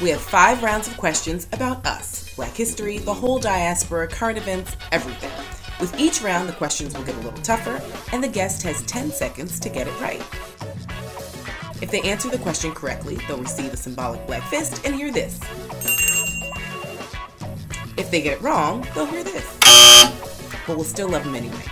we have five rounds of questions about us, black history, the whole diaspora, current events, everything. With each round, the questions will get a little tougher, and the guest has 10 seconds to get it right. If they answer the question correctly, they'll receive a symbolic black fist and hear this. If they get it wrong, they'll hear this. But we'll still love them anyway.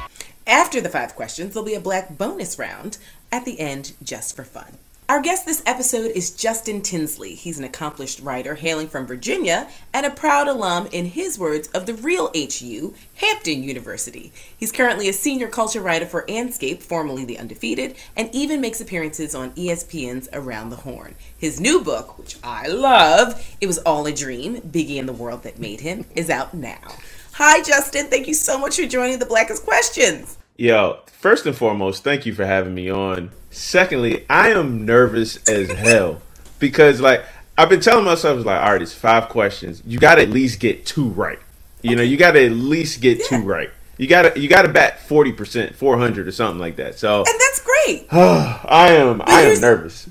After the five questions, there'll be a black bonus round at the end just for fun. Our guest this episode is Justin Tinsley. He's an accomplished writer hailing from Virginia and a proud alum, in his words, of the real HU, Hampton University. He's currently a senior culture writer for Andscape, formerly The Undefeated, and even makes appearances on ESPN's Around the Horn. His new book, which I love, It Was All a Dream Biggie and the World That Made Him, is out now. Hi, Justin. Thank you so much for joining the Blackest Questions. Yo, first and foremost, thank you for having me on. Secondly, I am nervous as hell because like I've been telling myself like, all right, it's five questions. You got to at least get two right. You know, you got to at least get yeah. two right. You got to you got to bat forty percent, four hundred or something like that. So and that's great. I am but I am nervous.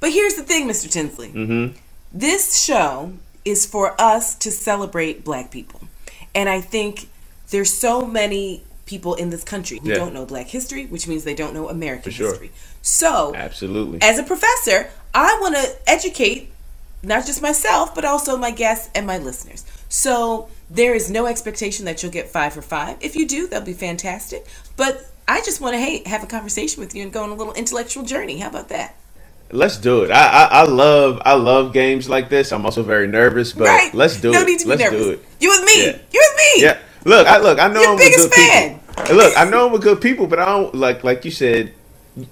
But here's the thing, Mr. Tinsley. Mm-hmm. This show is for us to celebrate Black people, and I think there's so many people in this country who yeah. don't know black history, which means they don't know American sure. history. So, absolutely. As a professor, I want to educate not just myself, but also my guests and my listeners. So, there is no expectation that you'll get 5 for 5. If you do, that'll be fantastic. But I just want to hey, have a conversation with you and go on a little intellectual journey. How about that? Let's do it. I, I, I love I love games like this. I'm also very nervous, but right. let's do no it. Need to be let's nervous. do it. You with me. Yeah. You with me. Yeah. Look, I look. I know Your I'm biggest a good fan. people. Look, I know a good people, but I don't like like you said.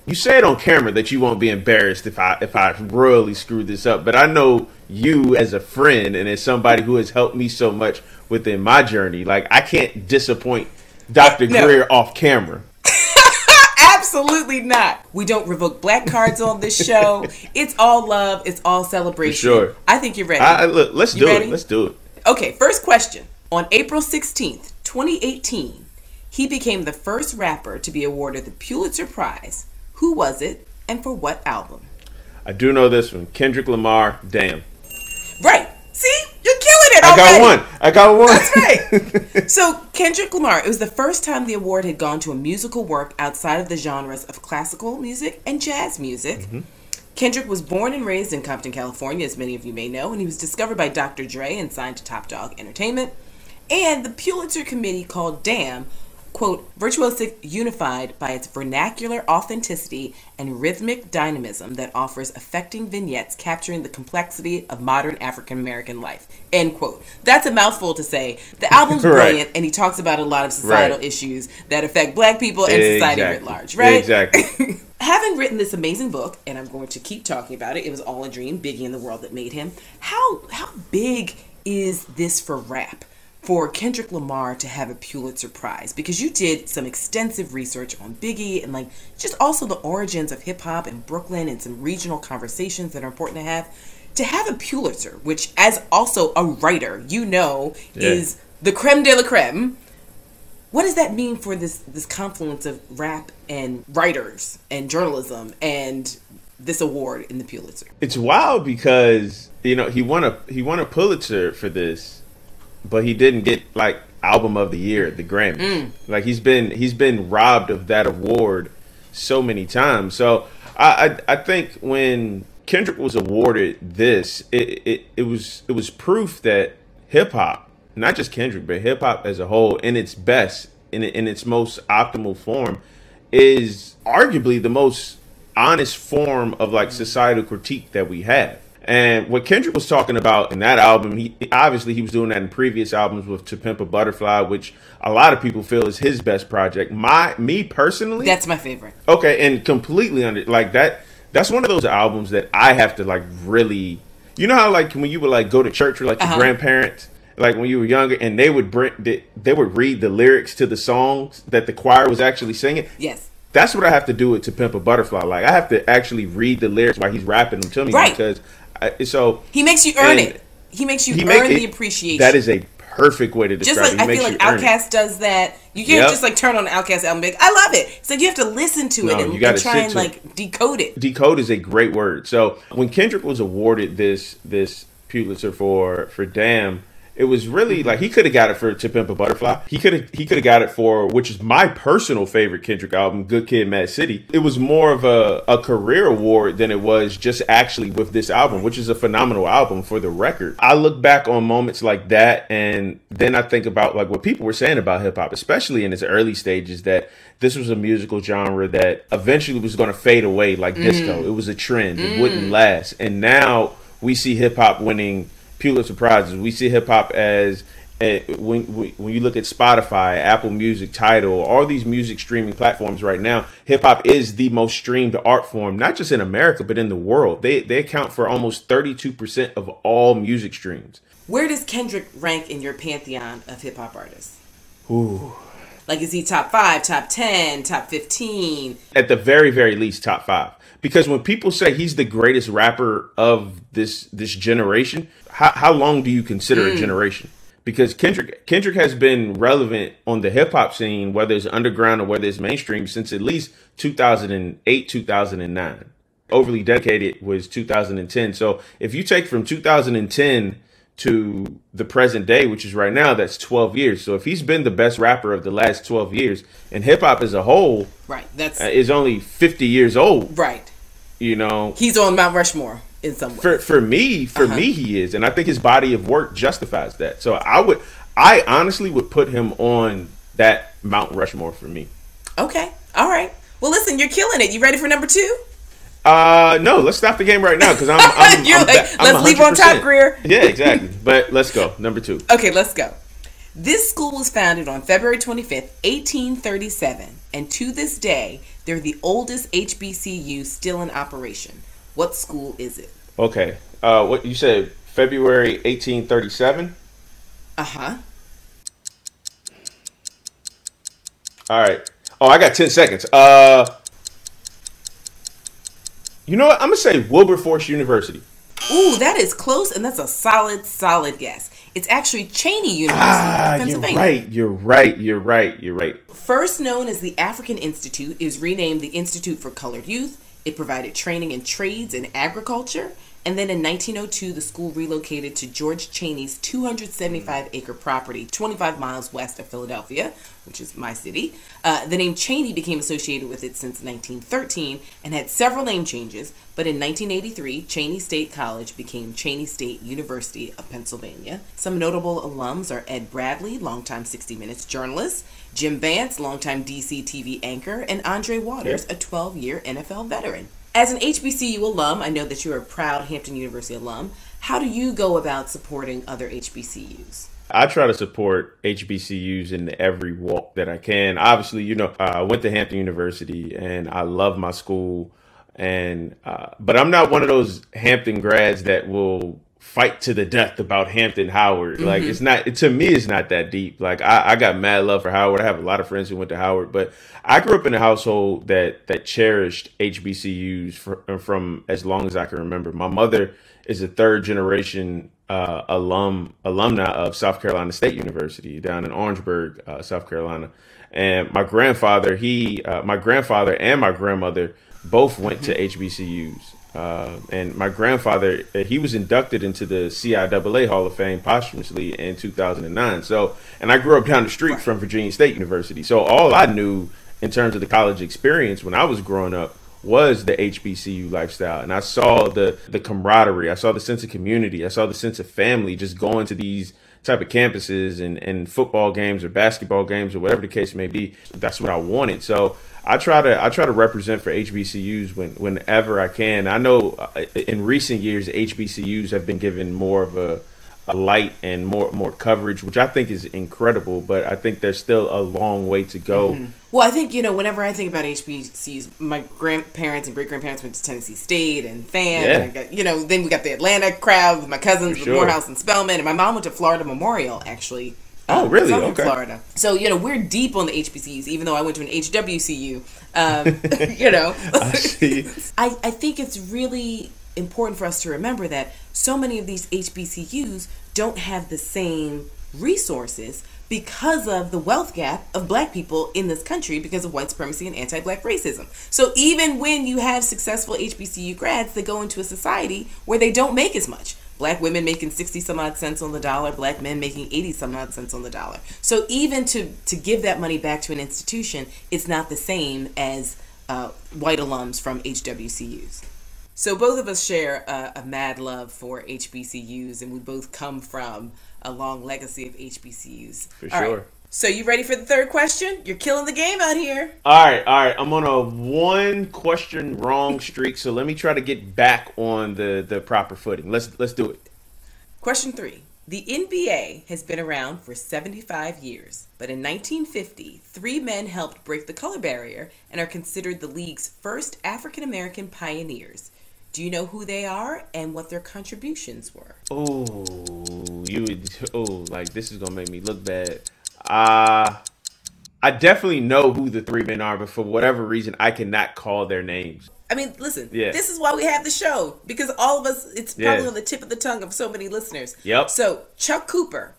You said on camera that you won't be embarrassed if I if I royally screw this up. But I know you as a friend and as somebody who has helped me so much within my journey. Like I can't disappoint Dr. No. Greer off camera. Absolutely not. We don't revoke black cards on this show. It's all love. It's all celebration. For sure. I think you're ready. I, look, let's you do ready? it. Let's do it. Okay, first question. On April 16th, 2018, he became the first rapper to be awarded the Pulitzer Prize. Who was it and for what album? I do know this one Kendrick Lamar, Damn. Right. See? You're killing it. I already. got one. I got one. That's right. so, Kendrick Lamar, it was the first time the award had gone to a musical work outside of the genres of classical music and jazz music. Mm-hmm. Kendrick was born and raised in Compton, California, as many of you may know, and he was discovered by Dr. Dre and signed to Top Dawg Entertainment. And the Pulitzer Committee called Damn, quote, virtuosic unified by its vernacular authenticity and rhythmic dynamism that offers affecting vignettes capturing the complexity of modern African American life, end quote. That's a mouthful to say. The album's right. brilliant, and he talks about a lot of societal Right. issues that affect black people and society writ large, right? Exactly. Having written this amazing book, and I'm going to keep talking about it, it was all a dream, Biggie and the world that made him. How how big is this for rap? For Kendrick Lamar to have a Pulitzer Prize because you did some extensive research on Biggie and like just also the origins of hip hop in Brooklyn and some regional conversations that are important to have. To have a Pulitzer, which as also a writer, you know, Yeah. is the creme de la creme. What does that mean for this this confluence of rap and writers and journalism and this award in the Pulitzer? it's wild because you know he won a he won a Pulitzer for this, but he didn't get like album of the year at the Grammy. Mm. Like he's been he's been robbed of that award so many times. So I I, I think when Kendrick was awarded this, it, it it was it was proof that hip hop, not just Kendrick, but hip hop as a whole, in its best, in in its most optimal form, is arguably the most honest form of like societal critique that we have. And what Kendrick was talking about in that album, he obviously he was doing that in previous albums with To Pimp a Butterfly, which a lot of people feel is his best project. My me personally, That's my favorite. okay, and completely under like that. That's one of those albums that I have to like really. You know how like when you would like go to church with like your Uh-huh. grandparents like when you were younger, and they would bring they, they would read the lyrics to the songs that the choir was actually singing. Yes. That's what I have to do with to pimp a butterfly. Like I have to actually read the lyrics while he's rapping them to me Right. because I, so He makes you earn it. He makes you earn make the it- appreciation. That is a perfect way to describe just like it. He I feel like. OutKast does that. You can't Yep. just like turn on OutKast album. Like, I love it. It's like you have to listen to it and, you and try and like decode it. decode is a great word. So when Kendrick was awarded this this Pulitzer for for Damn, it was really mm-hmm. like he could have got it for To Pimp a Butterfly. He could have he could have got it for which is my personal favorite Kendrick album, Good Kid, Mad City. It was more of a, a career award than it was just actually with this album, which is a phenomenal album for the record. I look back on moments like that, and then I think about like what people were saying about hip hop, especially in its early stages, that this was a musical genre that eventually was going to fade away like disco. Mm. It was a trend. It mm. wouldn't last. And now we see hip hop winning Pulitzer prizes. We see hip hop as uh, when when you look at Spotify, Apple Music, Tidal, all these music streaming platforms right now, hip hop is the most streamed art form, not just in America but in the world. They they account for almost thirty two percent of all music streams. Where does Kendrick rank in your pantheon of hip hop artists? Ooh. Like is he top five, top ten, top fifteen? at the very very least top five because when people say he's the greatest rapper of this this generation how, how long do you consider a generation because kendrick kendrick has been relevant on the hip-hop scene whether it's underground or whether it's mainstream since at least 2008 2009 overly dedicated was 2010 so if you take from 2010 to the present day, which is right now, that's 12 years. So if he's been the best rapper of the last 12 years, and hip hop as a whole Right. That's uh, is only 50 years old, right. You know, He's on Mount Rushmore in some way. for for me, for Uh-huh. me, he is, and I think his body of work justifies that. So I would, I honestly would put him on that Mount Rushmore for me. okay. All right. Well, listen, you're killing it. You ready for number two? Uh, no, let's stop the game right now because I'm, I'm, You're I'm like, I'm let's leave on top, 100%. Greer. Yeah, exactly. But let's go number two. Okay, let's go. This school was founded on February 25th, 1837, and to this day, they're the oldest HBCU still in operation. What school is it? Okay, uh, what you said? February 1837. Uh huh. All right. Oh, I got 10 seconds. Uh, you know what? I'm gonna say Wilberforce University. Ooh, that is close, and that's a solid, solid guess. It's actually Cheyney University, Ah, you're right. You're right. You're right. You're right. First known as the African Institute, is renamed the Institute for Colored Youth. It provided training in trades and agriculture. And then in 1902, the school relocated to George Cheyney's 275 acre property, 25 miles west of Philadelphia, which is my city. Uh, the name Cheyney became associated with it since 1913 and had several name changes. But in 1983, Cheyney State College became Cheyney State University of Pennsylvania. Some notable alums are Ed Bradley, longtime 60 Minutes journalist, Jim Vance, longtime DC TV anchor, and Andre Waters, a 12 year NFL veteran. As an HBCU alum, I know that you're a proud Hampton University alum. How do you go about supporting other HBCUs? I try to support HBCUs in every walk that I can. Obviously, you know, uh, I went to Hampton University and I love my school. And uh, but I'm not one of those Hampton grads that will fight to the death about Hampton Howard. Like it's not to me, it's not that deep. Like I, I got mad love for Howard. I have a lot of friends who went to Howard, but I grew up in a household that that cherished HBCUs for, from as long as I can remember. My mother is a third generation uh, alum alumni of South Carolina State University down in Orangeburg, uh, South Carolina. And my grandfather, he, uh, my grandfather and my grandmother both went to HBCUs. Uh, and my grandfather, uh, he was inducted into the CIAA Hall of Fame posthumously in 2009. So, and I grew up down the street from Virginia State University. So all I knew in terms of the college experience when I was growing up was the HBCU lifestyle. And I saw the the camaraderie, I saw the sense of community, I saw the sense of family just going to these type of campuses and, and football games or basketball games or whatever the case may be. That's what I wanted. So I try to I try to represent for HBCUs when whenever I can. I know uh, in recent years HBCUs have been given more of a light and more more coverage, which I think is incredible. But I think there's still a long way to go. Mm-hmm. Well, I think you know whenever I think about HBCUs, my grandparents and great grandparents went to Tennessee State and Fan. Yeah. And got, you know, then we got the Atlanta crowd with my cousins, sure. Morehouse and Spelman, and my mom went to Florida Memorial actually. Oh, really? Okay. Florida. So you know we're deep on the HBCUs, even though I went to an HWCU. Um, you know, I, I I think it's really important for us to remember that so many of these HBCUs don't have the same resources because of the wealth gap of black people in this country because of white supremacy and anti-black racism. So even when you have successful HBCU grads, they go into a society where they don't make as much. Black women making 60 some odd cents on the dollar, black men making 80 some odd cents on the dollar. So even to to give that money back to an institution, it's not the same as uh, white alums from HWCUs. So both of us share a, a, mad love for HBCUs, and we both come from a long legacy of HBCUs. For all sure. Right. So you ready for the third question? You're killing the game out here. All right, all right. I'm on a one question wrong streak, so let me try to get back on the the proper footing. Let's let's do it. Question three. The NBA has been around for 75 years, but in 1950, three men helped break the color barrier and are considered the league's first African American pioneers. Do you know who they are and what their contributions were? Oh, you oh like this is gonna make me look bad. Uh I definitely know who the three men are, but for whatever reason, I cannot call their names. I mean, listen, yeah. this is why we have the show because all of us, it's probably yeah. on the tip of the tongue of so many listeners. Yep. So Chuck Cooper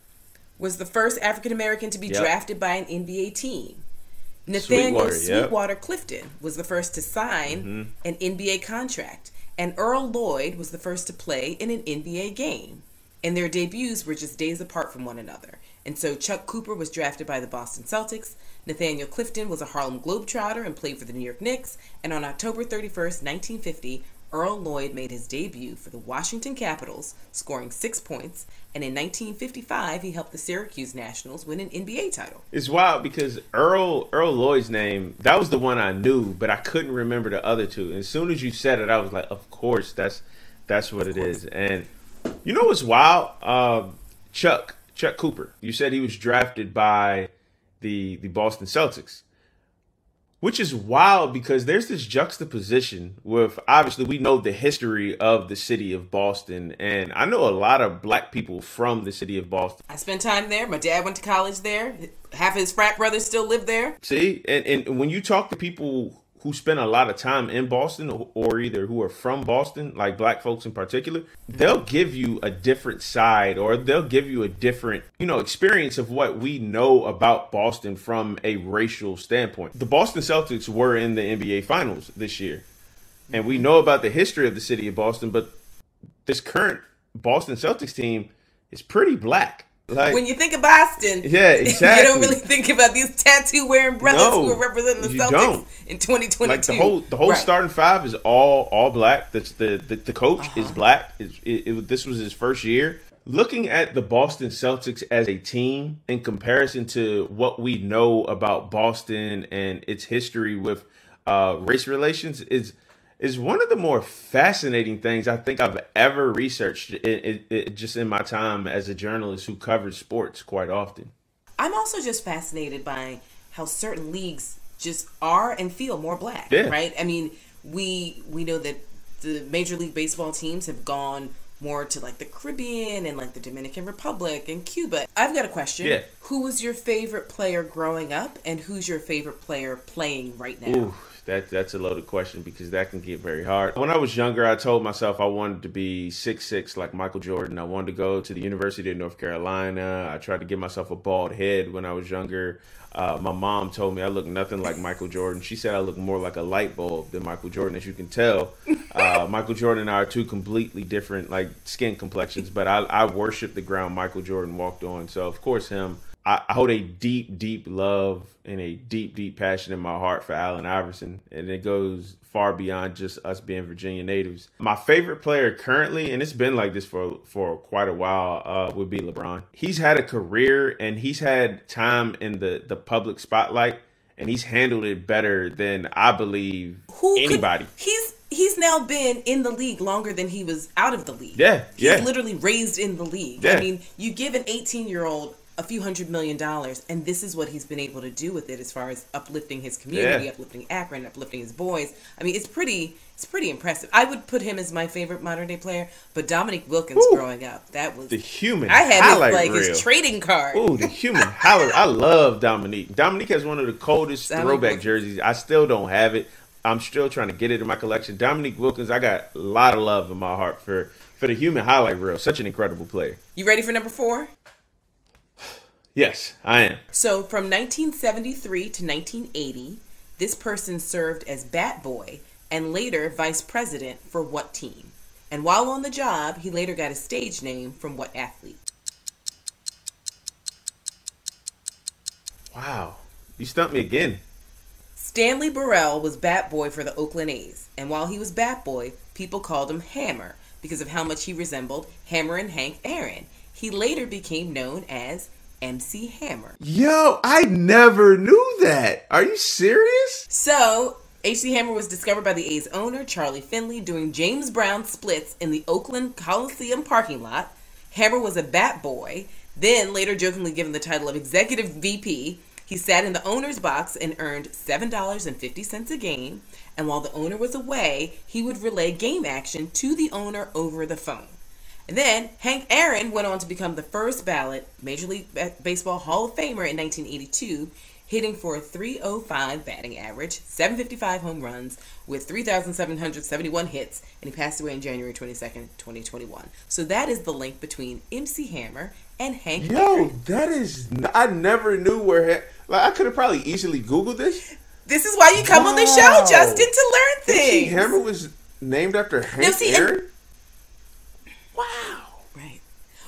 was the first African American to be yep. drafted by an NBA team. Nathaniel Sweetwater, Sweetwater yep. Clifton was the first to sign mm-hmm. an NBA contract and Earl Lloyd was the first to play in an NBA game. And their debuts were just days apart from one another. And so Chuck Cooper was drafted by the Boston Celtics. Nathaniel Clifton was a Harlem Globetrotter and played for the New York Knicks. And on October 31st, 1950, Earl Lloyd made his debut for the Washington Capitals, scoring six points, and in 1955 he helped the Syracuse Nationals win an NBA title. It's wild because Earl Earl Lloyd's name that was the one I knew, but I couldn't remember the other two. And as soon as you said it, I was like, of course, that's that's what it is. And you know what's wild? Um, Chuck Chuck Cooper. You said he was drafted by the the Boston Celtics which is wild because there's this juxtaposition with obviously we know the history of the city of Boston and I know a lot of black people from the city of Boston. I spent time there. My dad went to college there. Half of his frat brothers still live there. See, and, and when you talk to people who spend a lot of time in Boston or either who are from Boston, like black folks in particular, they'll give you a different side or they'll give you a different, you know, experience of what we know about Boston from a racial standpoint. The Boston Celtics were in the NBA finals this year. And we know about the history of the city of Boston, but this current Boston Celtics team is pretty black. Like, when you think of Boston, yeah, exactly. you don't really think about these tattoo wearing brothers no, who are representing the Celtics don't. in 2022. Like the whole the whole right. starting five is all all black. That's the the, the coach uh-huh. is black. It, it, it, this was his first year. Looking at the Boston Celtics as a team in comparison to what we know about Boston and its history with uh, race relations is is one of the more fascinating things I think I've ever researched it, it, it, just in my time as a journalist who covers sports quite often. I'm also just fascinated by how certain leagues just are and feel more black, yeah. right? I mean, we we know that the Major League Baseball teams have gone more to like the Caribbean and like the Dominican Republic and Cuba. I've got a question. Yeah. Who was your favorite player growing up and who's your favorite player playing right now? Ooh that that's a loaded question because that can get very hard. When I was younger, I told myself I wanted to be six six like Michael Jordan. I wanted to go to the University of North Carolina. I tried to give myself a bald head when I was younger. Uh, my mom told me I look nothing like Michael Jordan. She said I look more like a light bulb than Michael Jordan, as you can tell. Uh, Michael Jordan and I are two completely different, like skin complexions. But I, I worship the ground Michael Jordan walked on. So of course him. I, hold a deep, deep love and a deep, deep passion in my heart for Allen Iverson, and it goes far beyond just us being Virginia natives. My favorite player currently, and it's been like this for for quite a while, uh, would be LeBron. He's had a career and he's had time in the the public spotlight, and he's handled it better than I believe Who anybody. Could, he's he's now been in the league longer than he was out of the league. Yeah, he's yeah. literally raised in the league. Yeah. I mean, you give an 18 year old a few hundred million dollars, and this is what he's been able to do with it as far as uplifting his community, Yeah. uplifting Akron, uplifting his boys. I mean, it's pretty, it's pretty impressive. I would put him as my favorite modern day player, but Dominique Wilkins Woo. growing up, that was The human I had his, highlight like reel. his trading card. Ooh, the human highlight. I love Dominique. Dominique has one of the coldest throwback Wilkins. jerseys. I still don't have it. I'm still trying to get it in my collection. Dominique Wilkins, I got a lot of love in my heart for for the human highlight reel. Such an incredible player. You ready for number four? Yes, I am. So from 1973 to 1980, this person served as Bat Boy and later vice president for what team? And while on the job, he later got a stage name from what athlete? Wow, you stumped me again. Stanley Burrell was Bat Boy for the Oakland A's, and while he was Bat Boy, people called him Hammer because of how much he resembled Hammerin' Hank Aaron. He later became known as MC Hammer. Yo, I never knew that. Are you serious? So, MC Hammer was discovered by the A's owner, Charlie Finley, during James Brown splits in the Oakland Coliseum parking lot. Hammer was a bat boy, then later jokingly given the title of executive VP. He sat in the owner's box and earned $7.50 a game. And while the owner was away, he would relay game action to the owner over the phone. And then Hank Aaron went on to become the first ballot Major League Baseball Hall of Famer in 1982, hitting for a 305 batting average, 755 home runs, with 3,771 hits, and he passed away on January 22nd, 2021. So that is the link between MC Hammer and Hank Yo, Aaron. that is. I never knew where. Ha- Like I could have probably easily Googled this. This is why you come on the show, Justin, to learn MC things. Hammer was named after Hank see, Aaron. Wow. Right.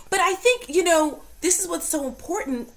But I think, you know, this is what's so important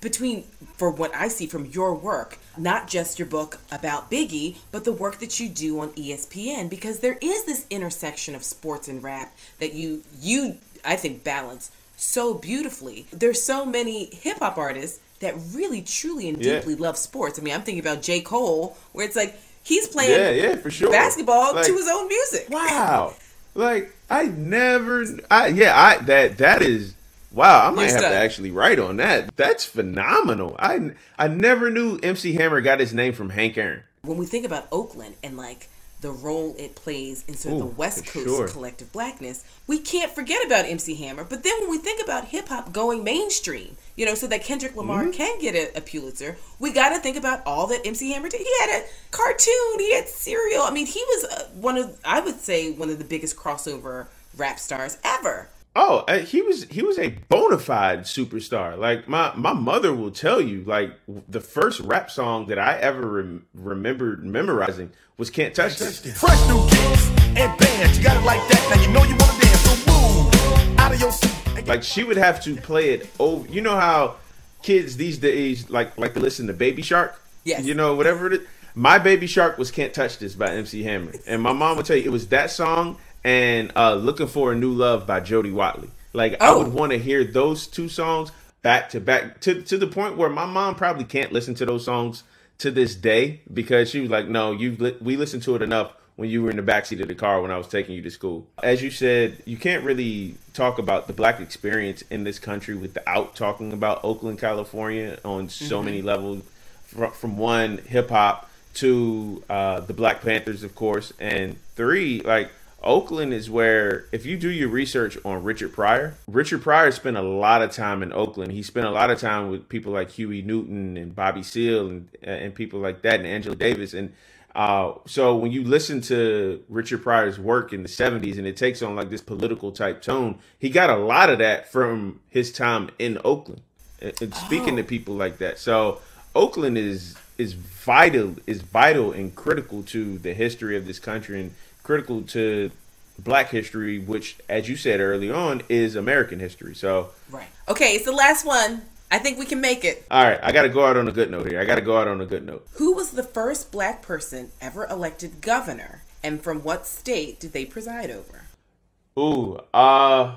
between, for what I see from your work, not just your book about Biggie, but the work that you do on ESPN, because there is this intersection of sports and rap that you, you, I think, balance so beautifully. There's so many hip hop artists that really, truly, and Yeah. deeply love sports. I mean, I'm thinking about J. Cole, where it's like he's playing Yeah, yeah, for sure. basketball Like, to his own music. Wow. Like I never I yeah, I that that is wow, I might You're have to actually write on that. That's phenomenal. I I never knew MC Hammer got his name from Hank Aaron. when we think about Oakland and like the role it plays in sort of Ooh, the West Coast sure. collective blackness, we can't forget about MC Hammer. But then when we think about hip hop going mainstream, you know, so that Kendrick Lamar Mm-hmm. can get a, a Pulitzer, we got to think about all that MC Hammer did. He had a cartoon, he had cereal. I mean, he was uh, one of, I would say, one of the biggest crossover rap stars ever. Oh, uh, he was he was a bona fide superstar. Like my my mother will tell you, like the first rap song that I ever rem- remembered memorizing was "Can't Touch This." Fresh new kicks and bands. You got it like that. Now you know you want to dance. So move out of your seat. Like she would have to play it over. You know how kids these days like like to listen to Baby Shark. Yes. You know whatever it is. My Baby Shark was "Can't Touch This" by MC Hammer, and my mom would tell you it was that song and uh, "Looking for a New Love" by Jody Watley. Like I Oh. would want to hear those two songs back to back to to the point where my mom probably can't listen to those songs to this day because she was like, "No, you li- we listened to it enough." When you were in the backseat of the car when I was taking you to school. As you said, you can't really talk about the black experience in this country without talking about Oakland, California on so many levels. From, from one, hip hop to uh, the Black Panthers, of course, and three, like Oakland is where, if you do your research on Richard Pryor, Richard Pryor spent a lot of time in Oakland. He spent a lot of time with people like Huey Newton and Bobby Seale and and people like that, and Angela Davis. And uh, so when you listen to Richard Pryor's work in the 70s and it takes on like this political type tone, he got a lot of that from his time in Oakland and, and speaking to people like that. So Oakland is is vital is vital and critical to the history of this country and critical to black history, which as you said early on is American history. So Right. Okay, it's the last one. I think we can make it. all right, I got to go out on a good note here. I got to go out on a good note. Who was the first black person ever elected governor, and from what state did they preside over? Ooh, uh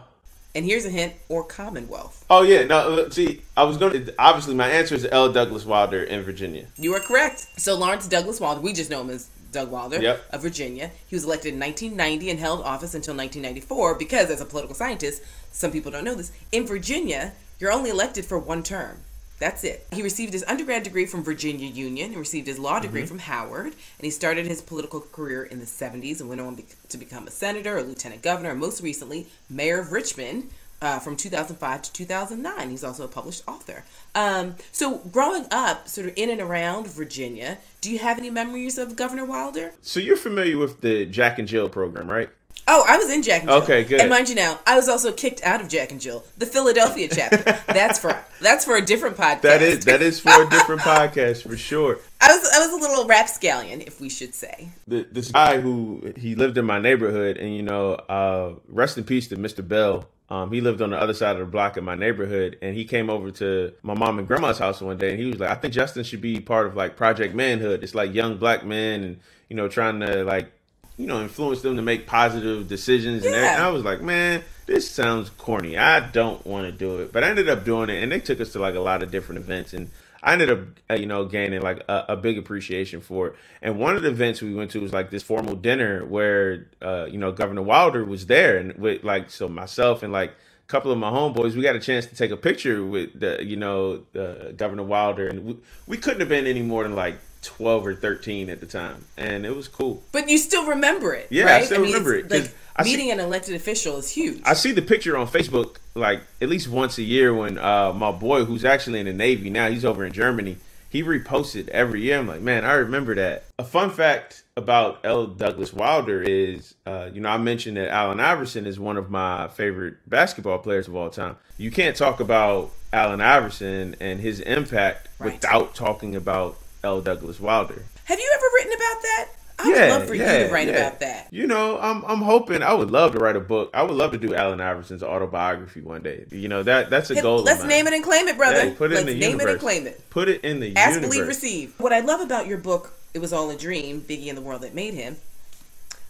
And here's a hint: or Commonwealth. Oh yeah, no. uh, See, I was going to. Obviously, my answer is L. Douglas Wilder in Virginia. You are correct. So Lawrence Douglas Wilder, we just know him as Doug Wilder Yep. of Virginia. He was elected in 1990 and held office until 1994 because, as a political scientist, some people don't know this, in Virginia, you're only elected for one term. That's it. He received his undergrad degree from Virginia Union and received his law degree mm-hmm. from Howard. And he started his political career in the 70s and went on bec- to become a senator, a lieutenant governor, and most recently, mayor of Richmond uh, from 2005 to 2009. He's also a published author. Um, so, growing up, sort of in and around Virginia, do you have any memories of Governor Wilder? So you're familiar with the Jack and Jill program, right? Oh, I was in Jack and Jill. Okay, good. And mind you now, I was also kicked out of Jack and Jill, the Philadelphia chapter. that's for that's for a different podcast. That is that is for a different podcast for sure. I was I was a little rapscallion, if we should say. The, this guy who he lived in my neighborhood, and you know, uh, rest in peace to Mr. Bell. Um, he lived on the other side of the block in my neighborhood, and he came over to my mom and grandma's house one day, and he was like, "I think Justin should be part of like Project Manhood. It's like young black men, and you know, trying to like, you know, influence them to make positive decisions." And, Yeah. everything. I was like, "Man, this sounds corny. I don't want to do it," but I ended up doing it, and they took us to like a lot of different events, and I ended up, uh, you know, gaining like a, a big appreciation for it. And one of the events we went to was like this formal dinner where, uh, you know, Governor Wilder was there, and with like so myself and like a couple of my homeboys, we got a chance to take a picture with the, you know, uh, Governor Wilder, and we, we couldn't have been any more than like twelve or thirteen at the time, and it was cool. But you still remember it, Yeah, I right? still mean, remember it, Like I see- meeting an elected official is huge. I see the picture on Facebook like at least once a year when uh, my boy, who's actually in the Navy now, he's over in Germany. He reposted every year. I'm like, man, I remember that. A fun fact about L. Douglas Wilder is, uh, you know, I mentioned that Allen Iverson is one of my favorite basketball players of all time. You can't talk about Allen Iverson and his impact Right. without talking about L. Douglas Wilder. Have you ever written about that? I would love for you to write about that. You know, I'm I'm hoping I would love to write a book. I would love to do Allen Iverson's autobiography one day. You know that that's a Hey, goal. let's mine. name it and claim it, brother. Hey, put it let's in the name universe. it and claim it. Put it in the Ask, universe. believe, receive. What I love about your book, It Was All a Dream, Biggie and the World That Made Him,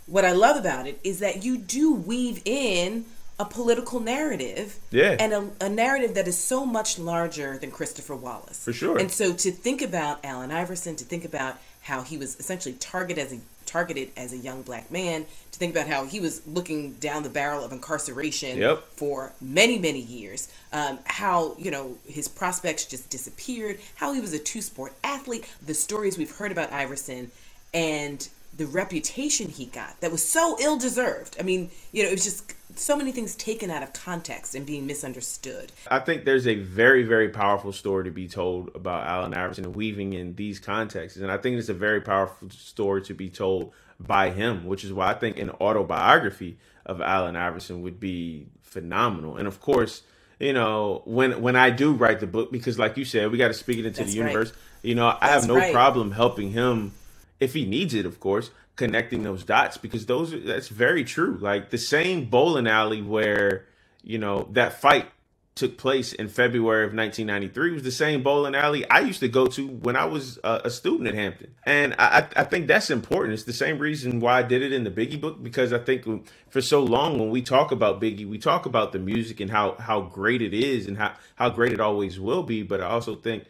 what I love about it is that you do weave in a political narrative. Yeah. And a, a narrative that is so much larger than Christopher Wallace. For sure. And so to think about Allen Iverson, to think about how he was essentially targeted as a targeted as a young black man, to think about how he was looking down the barrel of incarceration Yep. for many many years um, how you know his prospects just disappeared how he was a two-sport athlete the stories we've heard about iverson and the reputation he got that was so ill-deserved i mean you know it was just so many things taken out of context and being misunderstood I think there's a very, very powerful story to be told about Allen Iverson weaving in these contexts. And I think it's a very powerful story to be told by him, which is why I think an autobiography of Allen Iverson would be phenomenal. And of course, you know, when when I do write the book, because like you said, we got to speak it into That's the right. universe. You know, I That's have no right. problem helping him if he needs it, of course, connecting those dots because those that's very true. Like the same bowling alley where you know that fight took place in February of 1993 was the same bowling alley I used to go to when I was uh, a student at Hampton, and I, I I think that's important. It's the same reason why I did it in the Biggie book because I think for so long when we talk about Biggie, we talk about the music and how how great it is and how how great it always will be. But I also think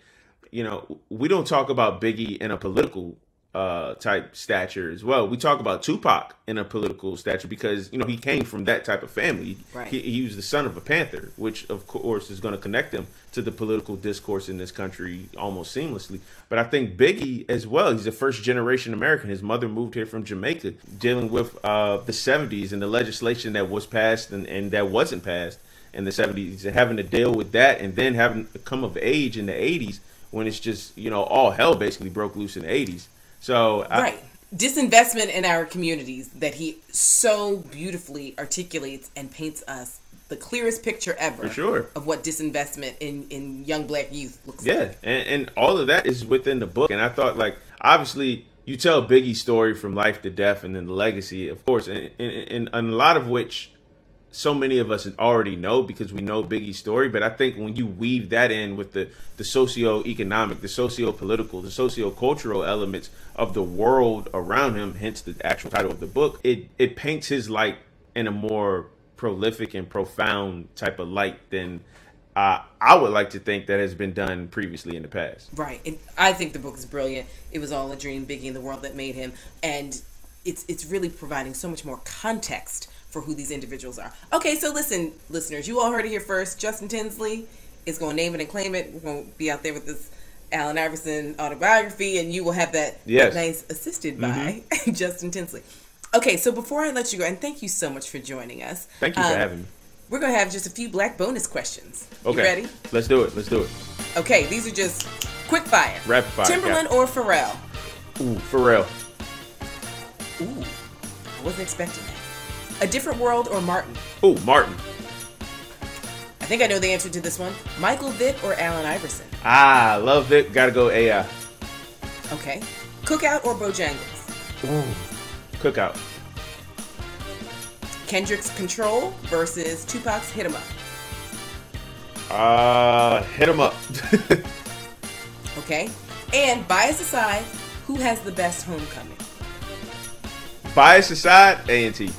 you know, we don't talk about Biggie in a political uh, type stature as well. We talk about Tupac in a political stature because you know he came from that type of family. Right. He, he was the son of a Panther, which of course is going to connect him to the political discourse in this country almost seamlessly. But I think Biggie as well. He's a first generation American. His mother moved here from Jamaica, dealing with uh, the '70s and the legislation that was passed and, and that wasn't passed in the 70s and having to deal with that and then having to come of age in the 80s when it's just you know all hell basically broke loose in the 80s so I, right disinvestment in our communities that he so beautifully articulates and paints us the clearest picture ever For sure. of what disinvestment in in young black youth looks like yeah and, and all of that is within the book and i thought like obviously you tell biggie's story from life to death and then the legacy of course and, and, and a lot of which so many of us already know because we know Biggie's story. But I think when you weave that in with the the socio-economic, the socio-political, the socio-cultural elements of the world around him, hence the actual title of the book, it it paints his light in a more prolific and profound type of light than uh, I would like to think that has been done previously in the past. Right. And I think the book is brilliant. It was all a dream, Biggie and the world that made him. And it's it's really providing so much more context for who these individuals are. Okay, so listen, listeners, you all heard it here first. Justin Tinsley is going to name it and claim it. We're going to be out there with this Allen Iverson autobiography, and you will have that, Yes. nice assisted by Justin Tinsley. Okay, so before I let you go, and thank you so much for joining us. Thank you for um, having me. We're going to have just a few black bonus questions. Okay, You ready? Let's do it. Let's do it. Okay, these are just quick fire. Rapid fire, Timbaland or Pharrell? Ooh, Pharrell. Ooh, I wasn't expecting that. A Different World or Martin? Oh, Martin. I think I know the answer to this one. Michael Vick or Allen Iverson? Ah, love it. Gotta go AI. Okay. Cookout or Bojangles? Ooh, Cookout. Kendrick's Control versus Tupac's Hit 'Em Up. Uh, hit him up. Okay. And bias aside, who has the best homecoming? Bias aside, A and T.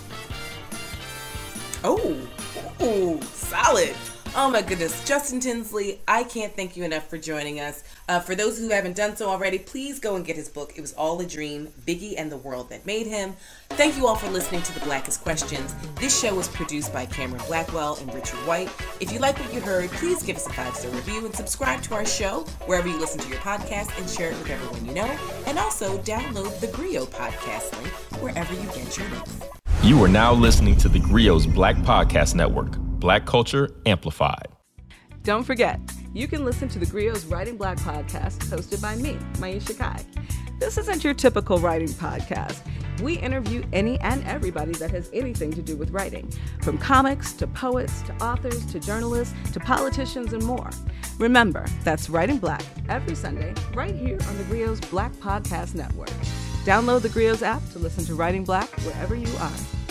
Oh, ooh, solid. Oh my goodness. Justin Tinsley, I can't thank you enough for joining us. Uh, for those who haven't done so already, please go and get his book. It was all a dream Biggie and the World That Made Him. Thank you all for listening to The Blackest Questions. This show was produced by Cameron Blackwell and Richard White. If you like what you heard, please give us a five star review and subscribe to our show wherever you listen to your podcast and share it with everyone you know. And also download the Grio podcast link wherever you get your links. You are now listening to the Grio's Black Podcast Network, Black Culture Amplified. Don't forget, you can listen to the Grio's Writing Black podcast hosted by me, Maiysha Kai. This isn't your typical writing podcast. We interview any and everybody that has anything to do with writing, from comics to poets to authors to journalists to politicians and more. Remember, that's Writing Black every Sunday right here on the Grio's Black Podcast Network. Download the Grio's app to listen to Writing Black wherever you are.